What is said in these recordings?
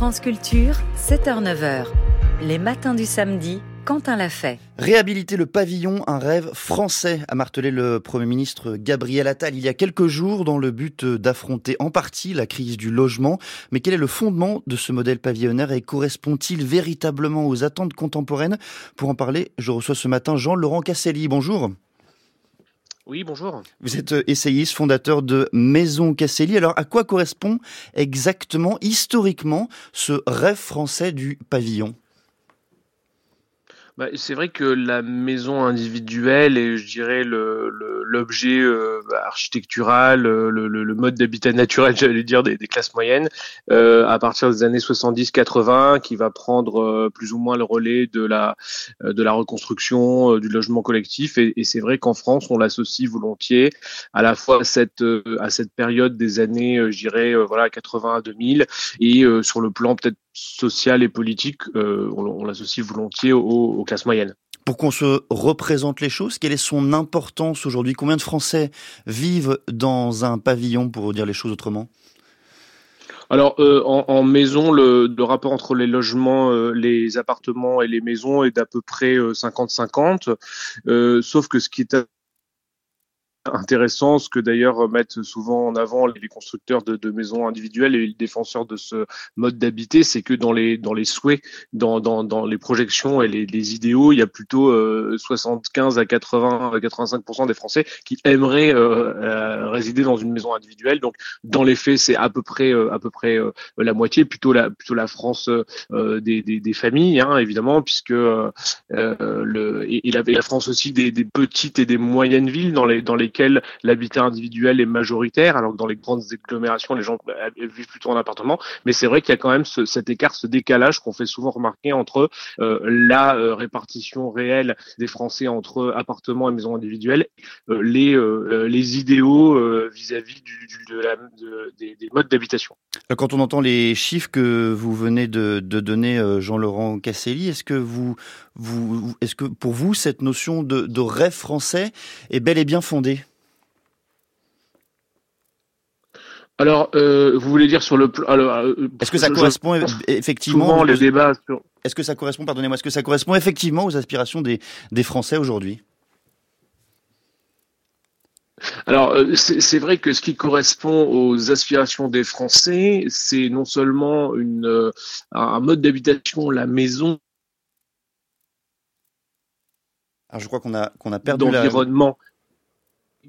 France Culture, 7h-9h. Les matins du samedi, Quentin l'a fait. Réhabiliter le pavillon, un rêve français, a martelé le Premier ministre Gabriel Attal il y a quelques jours dans le but d'affronter en partie la crise du logement. Mais quel est le fondement de ce modèle pavillonnaire et correspond-il véritablement aux attentes contemporaines? Pour en parler, je reçois ce matin Jean-Laurent Casselli. Bonjour. Oui, bonjour. Vous êtes euh, essayiste, fondateur de Maison Casselli. Alors, à quoi correspond exactement, historiquement, ce rêve français du pavillon? Bah, c'est vrai que la maison individuelle et je dirais l'objet le, euh, architectural, le, le mode d'habitat naturel, j'allais dire, des, des, classes moyennes, euh, à partir des années 70-80, qui va prendre euh, plus ou moins le relais de la, euh, de la reconstruction du logement collectif. Et, et c'est vrai qu'en France, on l'associe volontiers à la fois à cette, à cette période des années, je dirais, voilà, 80 à 2000, et sur le plan peut-être social et politique, euh, on, l'associe volontiers aux, classes moyennes. Pour qu'on se représente les choses, quelle est son importance aujourd'hui? Combien de Français vivent dans un pavillon, pour dire les choses autrement? Alors euh, en, maison, le, rapport entre les logements, euh, les appartements et les maisons est d'à peu près 50-50. sauf que ce qui est intéressant, ce que d'ailleurs mettent souvent en avant les constructeurs de, maisons individuelles et les défenseurs de ce mode d'habiter, c'est que dans les dans les souhaits, dans, dans, dans les projections et les, idéaux, il y a plutôt euh, 75 à 80 85% des Français qui aimeraient euh, euh, résider dans une maison individuelle. Donc dans les faits, c'est à peu près euh, à peu près la moitié, plutôt la plutôt la France des, des, des, familles, hein, évidemment, puisque le il avait la France aussi des, des petites et des moyennes villes dans les dans les l'habitat individuel est majoritaire, alors que dans les grandes agglomérations, les gens euh, vivent plutôt en appartement. Mais c'est vrai qu'il y a quand même cet écart, ce décalage qu'on fait souvent remarquer entre euh, la euh, répartition réelle des Français entre appartements et maisons individuelles, les, les idéaux vis-à-vis des, modes d'habitation. Quand on entend les chiffres que vous venez de, donner, Jean-Laurent Casselli, est-ce que vous, vous, est-ce que pour vous cette notion de, de rêve français est bel et bien fondée? Alors, euh, vous voulez dire sur le plan. Euh, est-ce que ça correspond effectivement les débats Est-ce que ça correspond, pardonnez-moi, est-ce que ça correspond effectivement aux aspirations des, des Français aujourd'hui? Alors, euh, c'est vrai que ce qui correspond aux aspirations des Français, c'est non seulement une, un mode d'habitation, la maison. Alors, je crois qu'on a, qu'on a perdu l'environnement.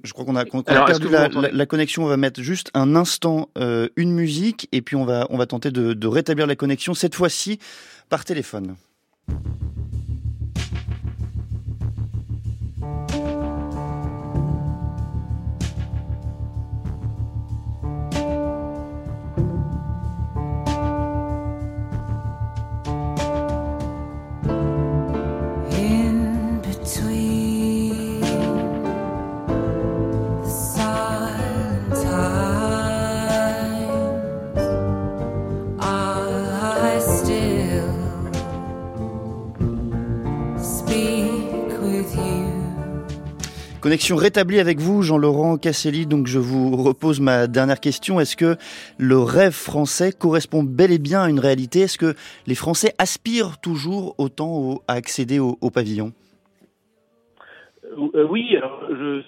Je crois qu'on a, perdu la, connexion. On va mettre juste un instant euh, une musique et puis on va, on va tenter de, de rétablir la connexion, cette fois-ci par téléphone. Connexion rétablie avec vous, Jean-Laurent Casselli. Donc, je vous repose ma dernière question. Est-ce que le rêve français correspond bel et bien à une réalité Est-ce que les Français aspirent toujours autant à accéder au, pavillon euh, Oui, alors, je,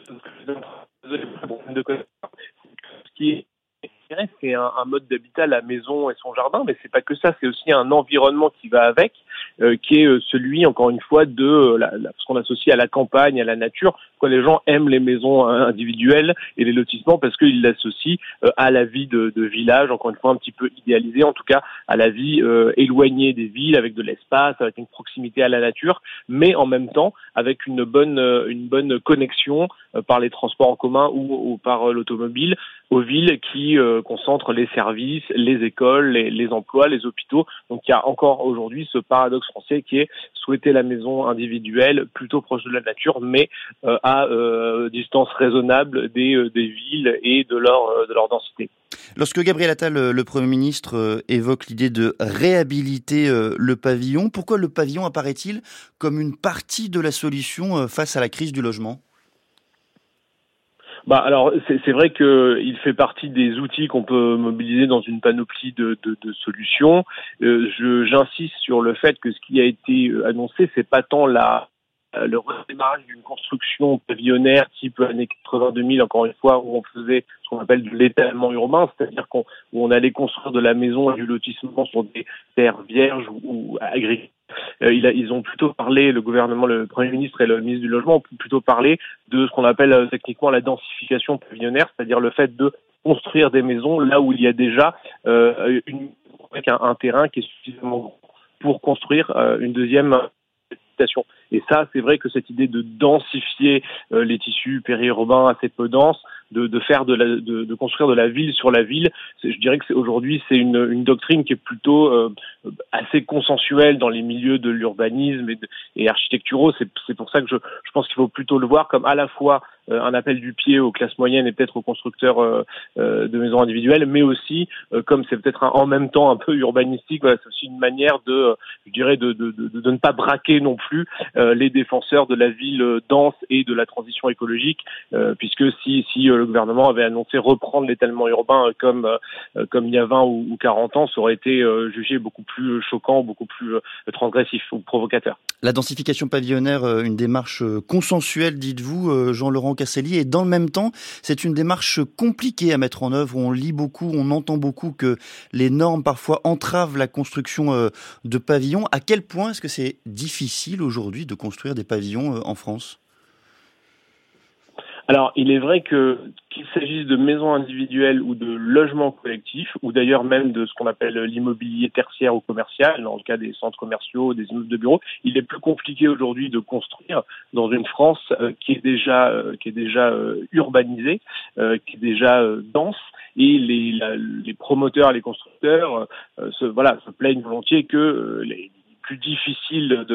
ce qui est c'est un, mode d'habitat, la maison et son jardin, mais c'est pas que ça, c'est aussi un environnement qui va avec, euh, qui est euh, celui, encore une fois, de euh, la, ce qu'on associe à la campagne, à la nature. Quoi, les gens aiment les maisons individuelles et les lotissements parce qu'ils l'associent à la vie de, de, village, encore une fois, un petit peu idéalisée, en tout cas à la vie éloignée des villes, avec de l'espace, avec une proximité à la nature, mais en même temps avec une bonne, une bonne connexion par les transports en commun ou, ou par l'automobile aux villes qui concentrent les services, les écoles, les, les, emplois, les hôpitaux. Donc il y a encore aujourd'hui ce paradoxe français qui est souhaiter la maison individuelle plutôt proche de la nature, mais euh, à euh, distance raisonnable des, euh, des, villes et de leur, de leur densité. Lorsque Gabriel Attal, le Premier ministre, évoque l'idée de réhabiliter le pavillon, pourquoi le pavillon apparaît-il comme une partie de la solution face à la crise du logement? Bah alors c'est vrai que il fait partie des outils qu'on peut mobiliser dans une panoplie de, de, de solutions. Euh, J'insiste sur le fait que ce qui a été euh, annoncé, c'est pas tant la euh, le redémarrage d'une construction pavillonnaire type années 80-2000, encore une fois, où on faisait ce qu'on appelle de l'étalement urbain, c'est-à-dire qu'on on allait construire de la maison et du lotissement sur des terres vierges ou, agricoles. Euh, ils ont plutôt parlé, le gouvernement, le Premier ministre et le ministre du Logement ont plutôt parlé de ce qu'on appelle euh, techniquement la densification pavillonnaire, c'est-à-dire le fait de construire des maisons là où il y a déjà une, un, terrain qui est suffisamment grand pour construire une deuxième habitation. Et ça, c'est vrai que cette idée de densifier euh, les tissus périurbains assez peu denses, de, de faire de, la, de, de, construire de la ville sur la ville, je dirais que aujourd'hui c'est une, une, doctrine qui est plutôt euh, assez consensuelle dans les milieux de l'urbanisme et, et, architecturaux. C'est pour ça que je, je pense qu'il faut plutôt le voir comme à la fois un appel du pied aux classes moyennes et peut-être aux constructeurs de maisons individuelles, mais aussi comme c'est peut-être en même temps un peu urbanistique, c'est aussi une manière de, je dirais, de, ne pas braquer non plus euh, les défenseurs de la ville euh, dense et de la transition écologique, euh, puisque si, si le gouvernement avait annoncé reprendre l'étalement urbain comme, comme il y a 20 ou 40 ans, ça aurait été jugé beaucoup plus choquant, beaucoup plus transgressif ou provocateur. La densification pavillonnaire, une démarche consensuelle, dites-vous, Jean-Laurent Et dans le même temps, c'est une démarche compliquée à mettre en œuvre. On lit beaucoup, on entend beaucoup que les normes parfois entravent la construction de pavillons. À quel point est-ce que c'est difficile aujourd'hui de construire des pavillons euh, en France? Alors, il est vrai que qu'il s'agisse de maisons individuelles ou de logements collectifs, ou d'ailleurs même de ce qu'on appelle l'immobilier tertiaire ou commercial, dans le cas des centres commerciaux, des immeubles de bureaux, il est plus compliqué aujourd'hui de construire dans une France euh, qui est déjà euh, qui est déjà urbanisée, qui est déjà dense, et les, les promoteurs, les constructeurs, se, voilà, se plaignent volontiers que les plus difficile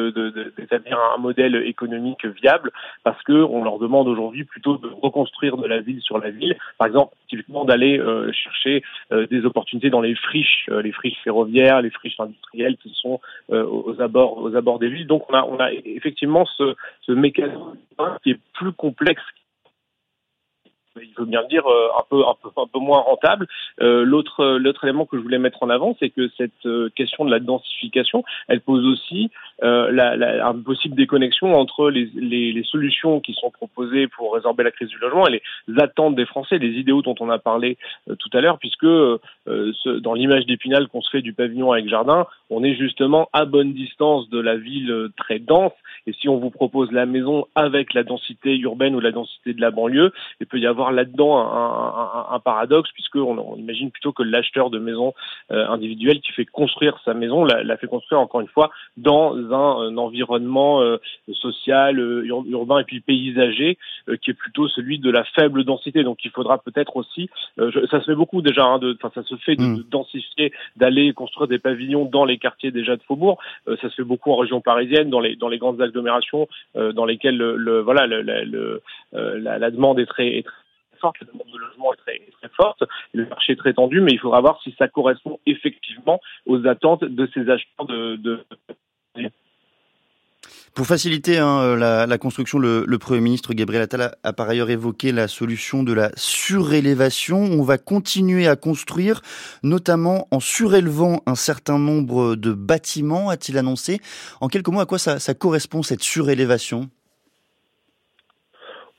d'établir un modèle économique viable parce que on leur demande aujourd'hui plutôt de reconstruire de la ville sur la ville. Par exemple, typiquement d'aller euh, chercher euh, des opportunités dans les friches, euh, les friches ferroviaires, les friches industrielles qui sont aux abords aux abords des villes. Donc on a on a effectivement ce, ce mécanisme qui est plus complexe il faut bien le dire, euh, un peu, un peu, un peu moins rentable. Euh, l'autre, l'autre élément que je voulais mettre en avant, c'est que cette euh, question de la densification, elle pose aussi la, la, un possible déconnexion entre les, les, les, solutions qui sont proposées pour résorber la crise du logement et les attentes des Français, les idéaux dont on a parlé tout à l'heure, puisque ce, dans l'image d'Épinal qu'on se fait du pavillon avec jardin, on est justement à bonne distance de la ville très dense. Et si on vous propose la maison avec la densité urbaine ou la densité de la banlieue, il peut y avoir là-dedans un, paradoxe, puisqu'on on imagine plutôt que l'acheteur de maison euh, individuelle qui fait construire sa maison la, fait construire encore une fois dans un, environnement euh, social, euh, urbain et puis paysager, qui est plutôt celui de la faible densité. Donc il faudra peut-être aussi, ça se fait beaucoup déjà, hein, de, ça se fait de, mm. densifier, d'aller construire des pavillons dans les quartiers déjà de Faubourg. ça se fait beaucoup en région parisienne, dans les dans les grandes agglomérations, dans lesquelles le, voilà le, la, demande est très, est très forte, la demande de logement est très, très forte, le marché est très tendu, mais il faudra voir si ça correspond effectivement aux attentes de ces acheteurs de. Pour faciliter hein, la, construction, le, Premier ministre Gabriel Attal a, par ailleurs évoqué la solution de la surélévation. On va continuer à construire, notamment en surélevant un certain nombre de bâtiments, a-t-il annoncé. En quelques mots, à quoi ça correspond cette surélévation?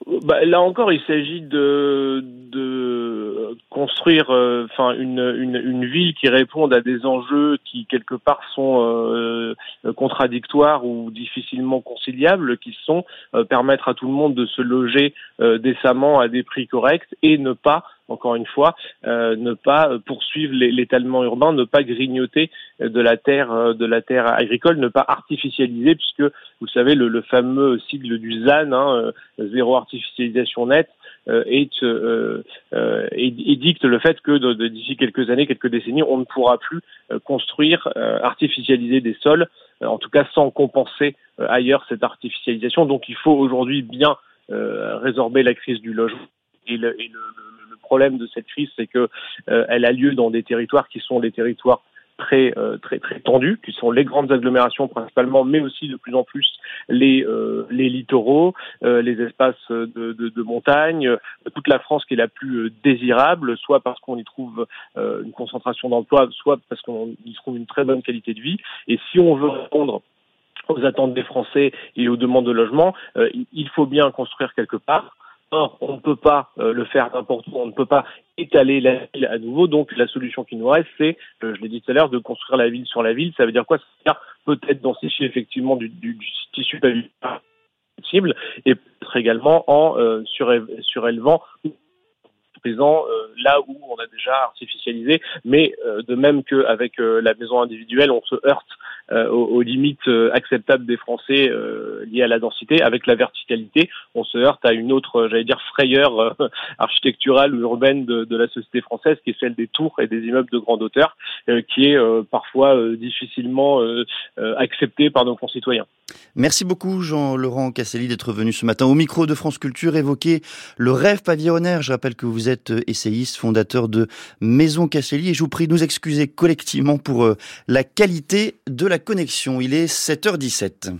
Bah, là encore, il s'agit de, de construire euh, enfin une, une, une, ville qui réponde à des enjeux qui quelque part sont euh, contradictoires ou difficilement conciliables, qui sont euh, permettre à tout le monde de se loger décemment à des prix corrects et ne pas encore une fois, euh, ne pas poursuivre l'étalement urbain, ne pas grignoter de la terre, de la terre agricole, ne pas artificialiser, puisque vous savez le, fameux sigle du ZAN, hein, zéro artificialisation nette, euh, est, euh, euh, dicte le fait que d'ici quelques années, quelques décennies, on ne pourra plus construire, artificialiser des sols, en tout cas sans compenser ailleurs cette artificialisation. Donc il faut aujourd'hui bien résorber la crise du logement et le, et le, le problème de cette crise, c'est que elle a lieu dans des territoires qui sont des territoires très très très tendues, qui sont les grandes agglomérations principalement, mais aussi de plus en plus les les littoraux, les espaces de montagne, toute la France qui est la plus désirable, soit parce qu'on y trouve une concentration d'emplois, soit parce qu'on y trouve une très bonne qualité de vie. Et si on veut répondre aux attentes des Français et aux demandes de logement, il faut bien construire quelque part. Or, on ne peut pas euh, le faire n'importe où, on ne peut pas étaler la ville à nouveau. Donc, la solution qui nous reste, c'est, euh, je l'ai dit tout à l'heure, de construire la ville sur la ville. Ça veut dire quoi? Ça veut dire peut-être densifier effectivement du, du, du tissu possible et peut-être également en euh, surélevant présent euh, là où on a déjà artificialisé, mais euh, de même qu'avec euh, la maison individuelle, on se heurte aux, limites acceptables des Français liées à la densité. Avec la verticalité, on se heurte à une autre, j'allais dire, frayeur architecturale ou urbaine de, de, la société française, qui est celle des tours et des immeubles de grande hauteur, qui est parfois difficilement acceptée par nos concitoyens. Merci beaucoup Jean-Laurent Casselli d'être venu ce matin au micro de France Culture évoquer le rêve pavillonnaire. Je rappelle que vous êtes essayiste, fondateur de Maison Casselli et je vous prie de nous excuser collectivement pour euh, la qualité de connexion. Il est 7h17.